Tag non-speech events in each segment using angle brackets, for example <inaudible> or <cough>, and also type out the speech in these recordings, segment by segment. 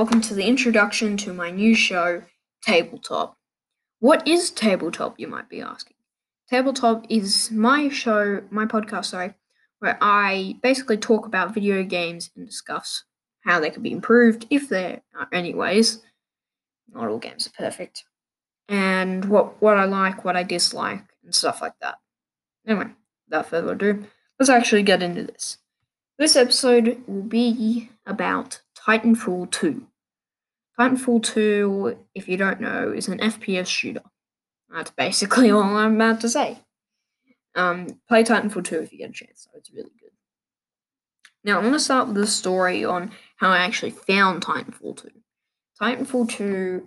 Welcome to the introduction to my new show, Tabletop. What is Tabletop, you might be asking? Tabletop is my show, my podcast, sorry, where I basically talk about video games and discuss how they could be improved, if there are any ways. Not all games are perfect. And what, what I like, what I dislike, and stuff like that. Anyway, without further ado, let's actually get into this. This episode will be about Titanfall 2. Titanfall 2, if you don't know, is an FPS shooter. That's basically <laughs> all I'm about to say. Um, play Titanfall 2 if you get a chance, it's really good. Now, I'm going to start with the story on how I actually found Titanfall 2. Titanfall 2,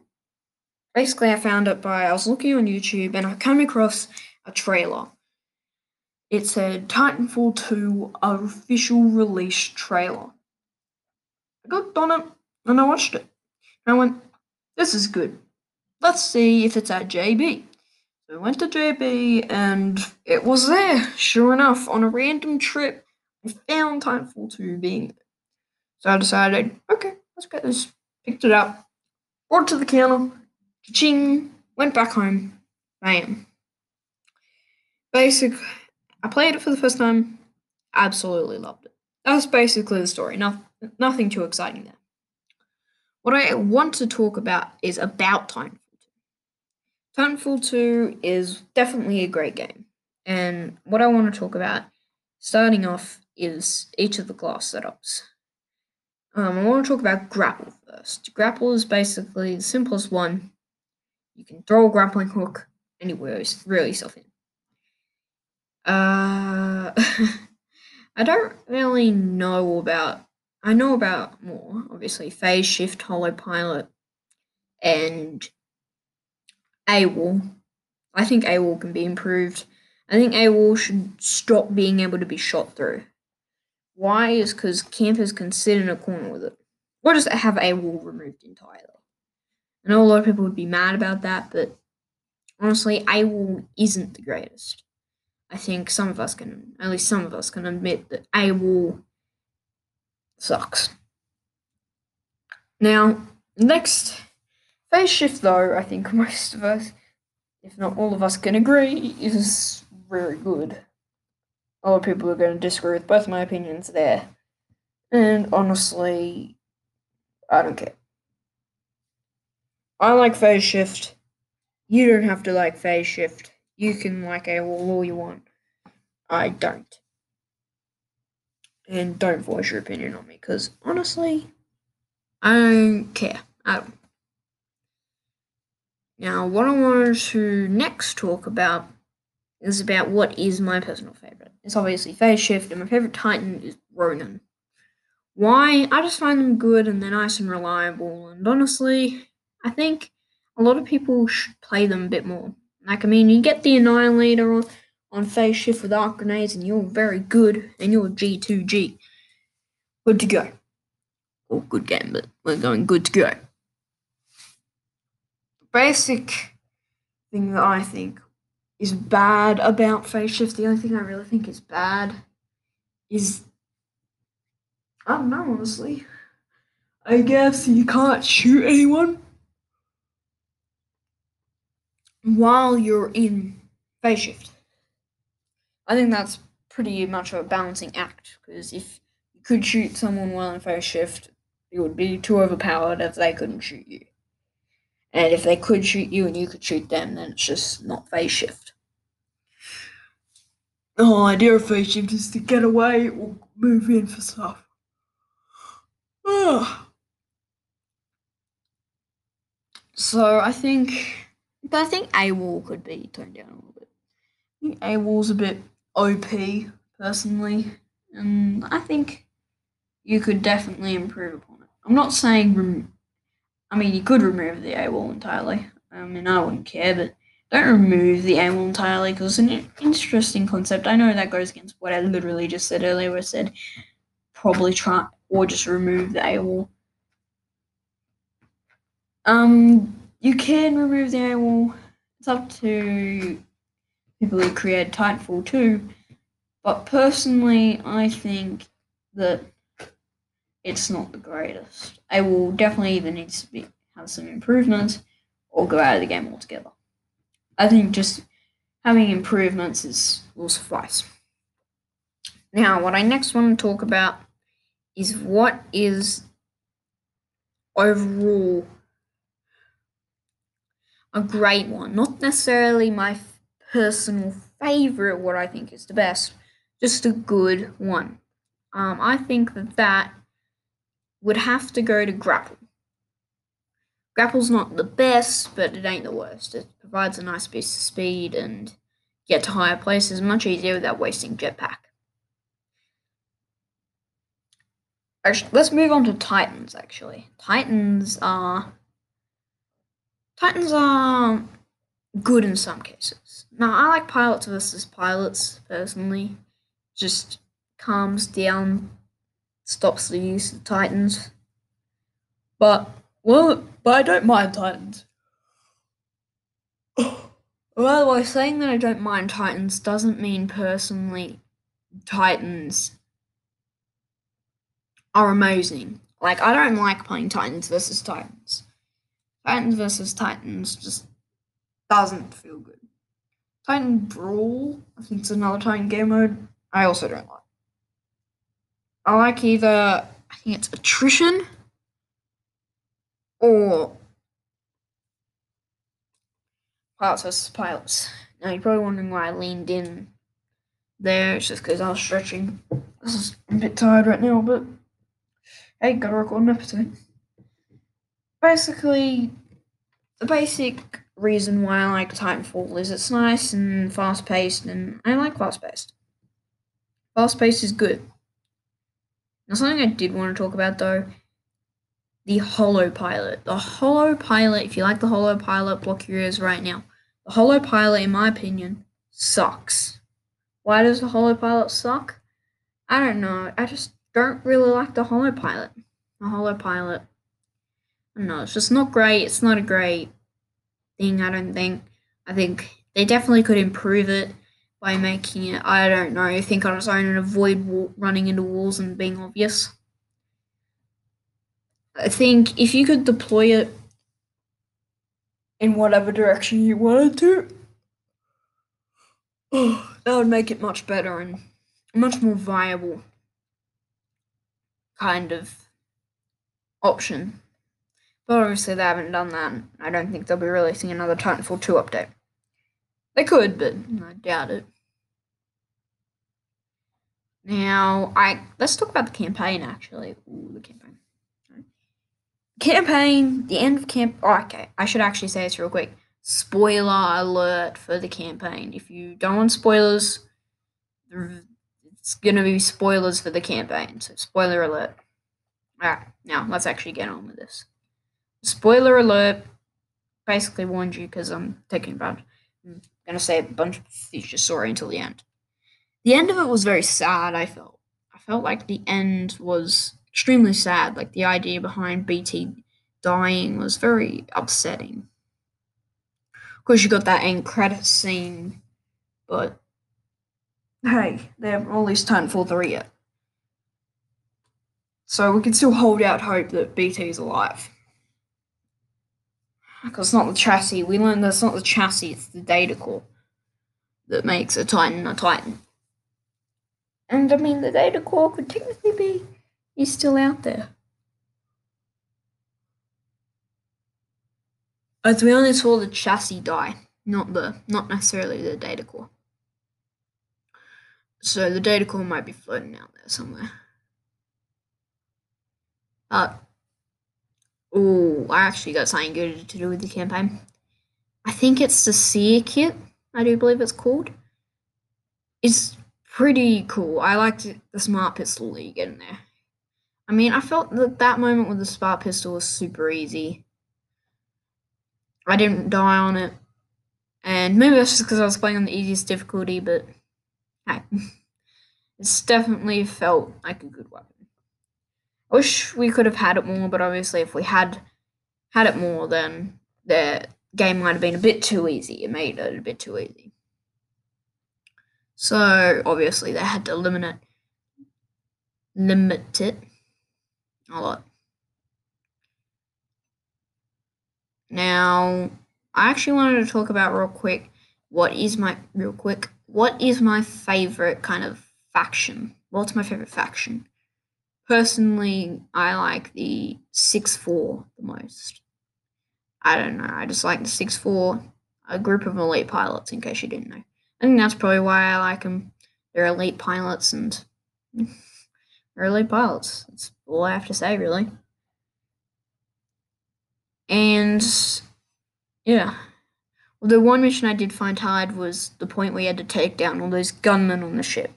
basically, I found it by, I was looking on YouTube and I came across a trailer. It said Titanfall 2 official release trailer. I got on it and I watched it. I went, this is good. Let's see if it's at JB. So I went to JB and it was there. Sure enough, on a random trip, I found Titanfall 2 being there. So I decided, okay, let's get this. Picked it up, brought it to the counter, ching, went back home, bam. Basic, I played it for the first time, absolutely loved it. That's basically the story. Nothing nothing too exciting there. What I want to talk about is about Titanfall 2. Titanfall 2 is definitely a great game. And what I want to talk about, starting off, is each of the class setups. Um, I want to talk about grapple first. Grapple is basically the simplest one. You can throw a grappling hook anywhere, reel yourself in. Uh, <laughs> I don't really know about I know about more, obviously, phase shift, holopilot, and A-Wall. I think A-Wall can be improved. I think A-Wall should stop being able to be shot through. Why is because campers can sit in a corner with it. Or just have A-Wall removed entirely. I know a lot of people would be mad about that, but honestly, A-Wall isn't the greatest. I think some of us can, at least some of us can admit that A-Wall sucks. Now, next phase shift, though, I think <laughs> most of us, if not all of us, can agree is very good. A lot of people are going to disagree with both my opinions there. And honestly, I don't care. I like phase shift. You don't have to like phase shift. You can like A-Wall all you want. I don't and don't voice your opinion on me because honestly, I don't care. Now, what I wanted to next talk about is about what is my personal favorite. It's obviously Phase Shift, and my favorite Titan is Ronin. Why? I just find them good and they're nice and reliable, and honestly, I think a lot of people should play them a bit more. Like, I mean, you get the Annihilator on phase shift with arc grenades and you're very good and you're G2G. Good to go. Oh, good game, but we're going good to go. The basic thing that I think is bad about phase shift, the only thing I really think is bad is I don't know honestly. I guess you can't shoot anyone while you're in phase shift. I think that's pretty much a balancing act because if you could shoot someone while in phase shift, it would be too overpowered if they couldn't shoot you. And if they could shoot you and you could shoot them, then it's just not phase shift. The whole idea of phase shift is to get away or move in for stuff. Ugh. So I think, but I think A-Wall could be toned down a little bit. I think A-Wall's a bit OP personally, and I think you could definitely improve upon it. I'm not saying, rem- I mean, you could remove the A-Wall entirely. I mean, I wouldn't care, but don't remove the A-Wall entirely because it's an interesting concept. I know that goes against what I literally just said earlier, where I said probably try or just remove the A-Wall. Um, you can remove the A-Wall. It's up to people who created Titanfall 2. But personally, I think that it's not the greatest. It will definitely either need to be have some improvements or go out of the game altogether. I think just having improvements is will suffice. Now, what I next want to talk about is what is overall a great one. Not necessarily my personal favorite, what I think is the best, just a good one. Um, I think that that would have to go to Grapple. Grapple's not the best, but it ain't the worst. It provides a nice boost of speed and get to higher places much easier without wasting jetpack. Let's move on to Titans, actually. Titans are... Titans are good in some cases. Now, I like pilots versus pilots, personally. Just calms down, stops the use of Titans. But, well, but I don't mind Titans. <sighs> well, By saying that I don't mind Titans doesn't mean personally Titans are amazing. Like, I don't like playing Titans versus Titans. Titans versus Titans just doesn't feel good. Titan Brawl, I think it's another Titan game mode, I also don't like. I like either, I think it's Attrition or Pilots versus Pilots. Now, you're probably wondering why I leaned in there. It's just because I was stretching. This is a bit tired right now, but hey, gotta record an episode. Basically, the basic reason why I like Titanfall is it's nice and fast paced, and I like fast paced. Fast paced is good. Now, something I did want to talk about though the Holo Pilot. The Holo Pilot, if you like the Holo Pilot, block your ears right now. The Holo Pilot, in my opinion, sucks. Why does the Holo Pilot suck? I don't know. I just don't really like the Holo Pilot. The Holo Pilot. I don't know. It's just not great. It's not a great thing, I don't think. I think they definitely could improve it by making it, I don't know, think on its own and avoid wall- running into walls and being obvious. I think if you could deploy it in whatever direction you wanted to, oh, <sighs> that would make it much better and much more viable kind of option. But obviously, they haven't done that. I don't think they'll be releasing another Titanfall 2 update. They could, but I doubt it. Now, I let's talk about the campaign. Actually, Ooh, the campaign. Campaign. The end of camp. Oh, okay, I should actually say this real quick. Spoiler alert for the campaign. If you don't want spoilers, it's gonna be spoilers for the campaign. So, spoiler alert. Alright, now let's actually get on with this. Spoiler alert. Basically warned you because I'm taking about. I'm gonna say a bunch of future story until the end the end of it was very sad. I felt I felt like the end was extremely sad. Like the idea behind BT dying was very upsetting. Of course, you got that end credit scene, but hey, they haven't released Titanfall 3 yet. So we can still hold out hope that BT is alive. Because it's not the chassis. We learned that it's not the chassis, it's the data core that makes a Titan a Titan. And I mean, the data core could technically be he's still out there. As we only saw the chassis die, not the not necessarily the data core. So the data core might be floating out there somewhere. But oh, I actually got something good to do with the campaign. I think it's the Seer kit. I do believe it's called. It's pretty cool. I liked the smart pistol that you get in there. I mean, I felt that that moment with the smart pistol was super easy. I didn't die on it. And maybe that's just because I was playing on the easiest difficulty, but hey, <laughs> it's definitely felt like a good weapon. Wish we could have had it more, but obviously, if we had had it more, then the game might have been a bit too easy. It made it a bit too easy. So obviously they had to limit it. Limit it. a lot. Now, I actually wanted to talk about real quick what is my real quick what is my favorite kind of faction? What's my favorite faction? Personally, I like the six four the most. I don't know. I just like the six four, a group of elite pilots. In case you didn't know, I think that's probably why I like them. They're elite pilots and <laughs> they're elite pilots. That's all I have to say, really. And yeah. Well, the one mission I did find hard was the point where you had to take down all those gunmen on the ship.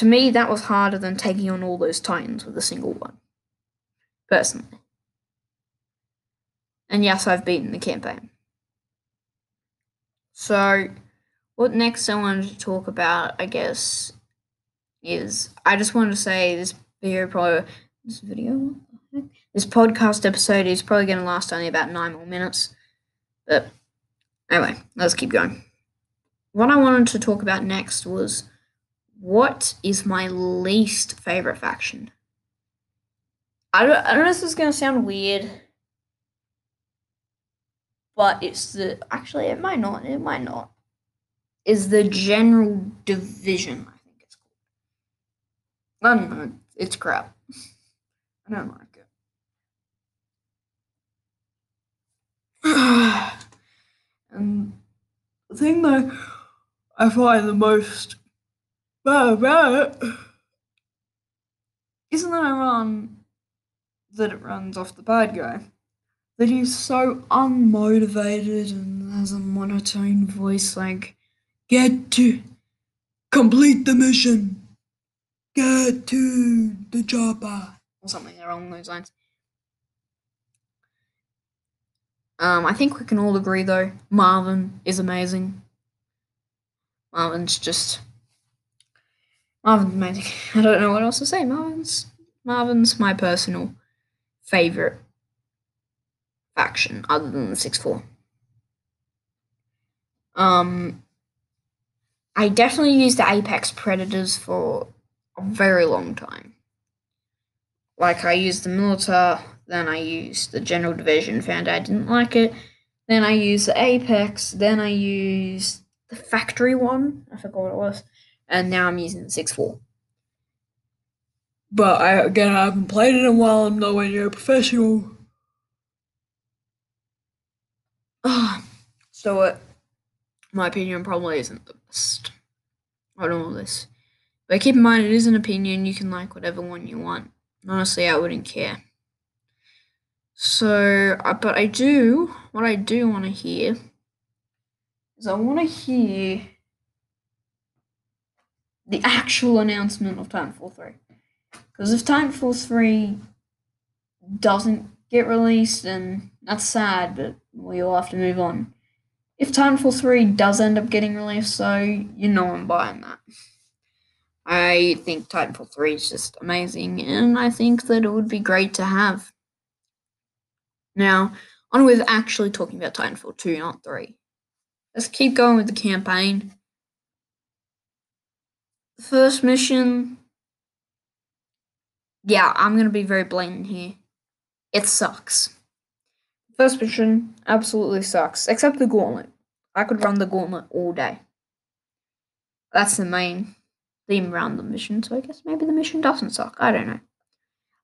To me, that was harder than taking on all those titans with a single one. Personally. And yes, I've beaten the campaign. So, what next I wanted to talk about, I guess, is I just wanted to say this video probably this video this podcast episode is probably going to last only about nine more minutes. But anyway, let's keep going. What I wanted to talk about next was what is my least favorite faction? I don't, I don't know if this is going to sound weird, but it's the. Actually, it might not. It might not. Is the general division, I think it's called. I don't know. It's crap. I don't like it. <sighs> and the thing that I find the most it isn't that I run that it runs off the bad guy. That he's so unmotivated and has a monotone voice like, get to complete the mission, get to the chopper, or something along those lines. Um, I think we can all agree though, Marvin is amazing. Marvin's just Marvin's <laughs> amazing. I don't know what else to say. Marvin's Marvin's my personal favorite faction other than the six four. Um I definitely used the Apex Predators for a very long time. Like I used the Militar, then I used the General Division, found I didn't like it. Then I used the Apex, then I used the Factory one, I forgot what it was, and now I'm using the six four. But I again I haven't played it in a while, I'm nowhere near a professional. so it my opinion probably isn't the best on all this. But keep in mind it is an opinion, you can like whatever one you want. Honestly, I wouldn't care. So, uh, but I do, what I do want to hear is I want to hear the actual announcement of Titanfall 3. Because if Titanfall 3 doesn't get released, then that's sad, but we all have to move on. If Titanfall 3 does end up getting released, so you know I'm buying that. I think Titanfall 3 is just amazing, and I think that it would be great to have. Now, on with actually talking about Titanfall 2, not 3. Let's keep going with the campaign. First mission. Yeah, I'm going to be very blatant here. It sucks. First mission absolutely sucks, except the gauntlet. I could run the gauntlet all day. That's the main theme around the mission, so I guess maybe the mission doesn't suck. I don't know.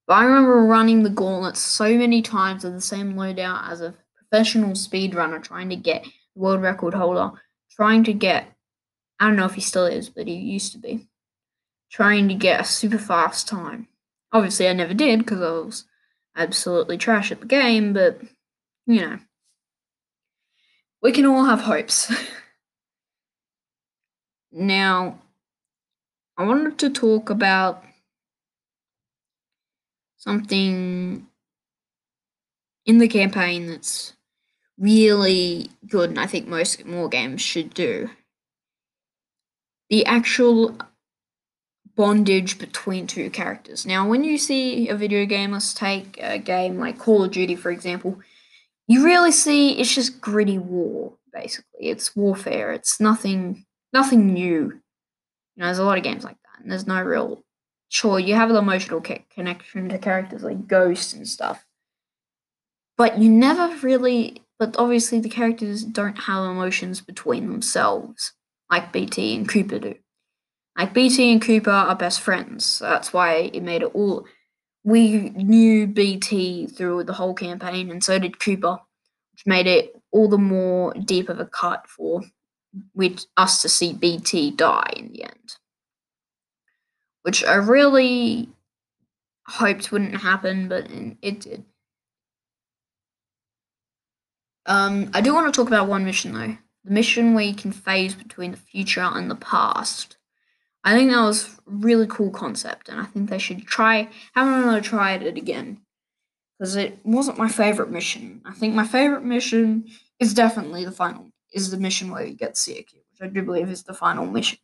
But I remember running the gauntlet so many times with the same loadout as a professional speedrunner trying to get world record holder, trying to get I don't know if he still is, but he used to be. Trying to get a super fast time. Obviously I never did because I was absolutely trash at the game, but you know. We can all have hopes. <laughs> now I wanted to talk about something in the campaign that's really good, and I think most more games should do. The actual bondage between two characters. Now, when you see a video game, let's take a game like Call of Duty, for example, you really see it's just gritty war, basically. It's warfare. It's nothing nothing new. You know, there's a lot of games like that, and there's no real sure, you have an emotional connection to characters like Ghost and stuff, but you never really. But obviously, the characters don't have emotions between themselves like BT and Cooper do. Like BT and Cooper are best friends. That's why it made it all. We knew BT through the whole campaign, and so did Cooper, which made it all the more deep of a cut for with us to see BT die in the end. Which I really hoped wouldn't happen, but it did. Um, I do want to talk about one mission though. The mission where you can phase between the future and the past. I think that was really cool concept, and I think they should try have another try at it again. Because it wasn't my favorite mission. I think my favorite mission is definitely the final is the mission where you get Siaku, which I do believe is the final mission.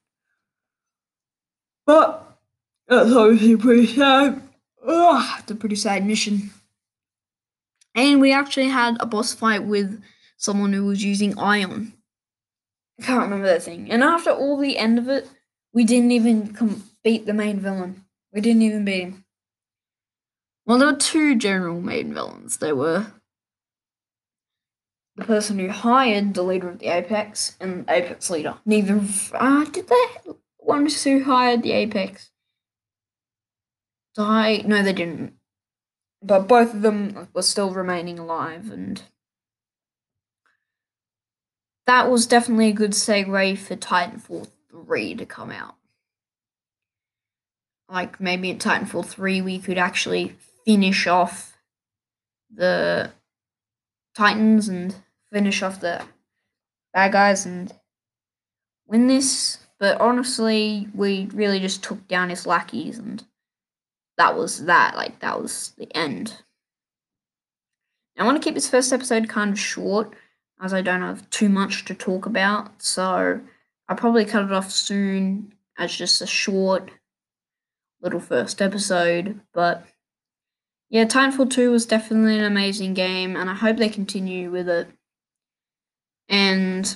But that's obviously pretty sad. Ugh, it's a pretty sad mission. And we actually had a boss fight with someone who was using ion. I can't remember that thing. And after all the end of it, we didn't even com- beat the main villain. We didn't even beat him. Well, there were two general main villains. There were the person who hired the leader of the Apex and the Apex leader. Neither of uh, did they ones who hired the Apex die? No, they didn't. But both of them were still remaining alive, and that was definitely a good segue for Titanfall 3 to come out. Like maybe in Titanfall 3 we could actually finish off the Titans and finish off the bad guys and win this. But honestly, we really just took down his lackeys and that was that. Like, that was the end. I want to keep this first episode kind of short as I don't have too much to talk about. So I'll probably cut it off soon as just a short little first episode. But yeah, Titanfall 2 was definitely an amazing game, and I hope they continue with it. And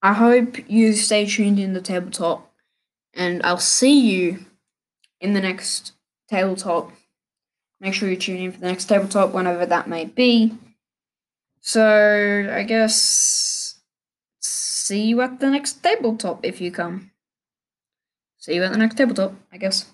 I hope you stay tuned in the tabletop, and I'll see you in the next tabletop. Make sure you tune in for the next tabletop, whenever that may be. So, I guess see you at the next tabletop if you come. See you at the next tabletop, I guess.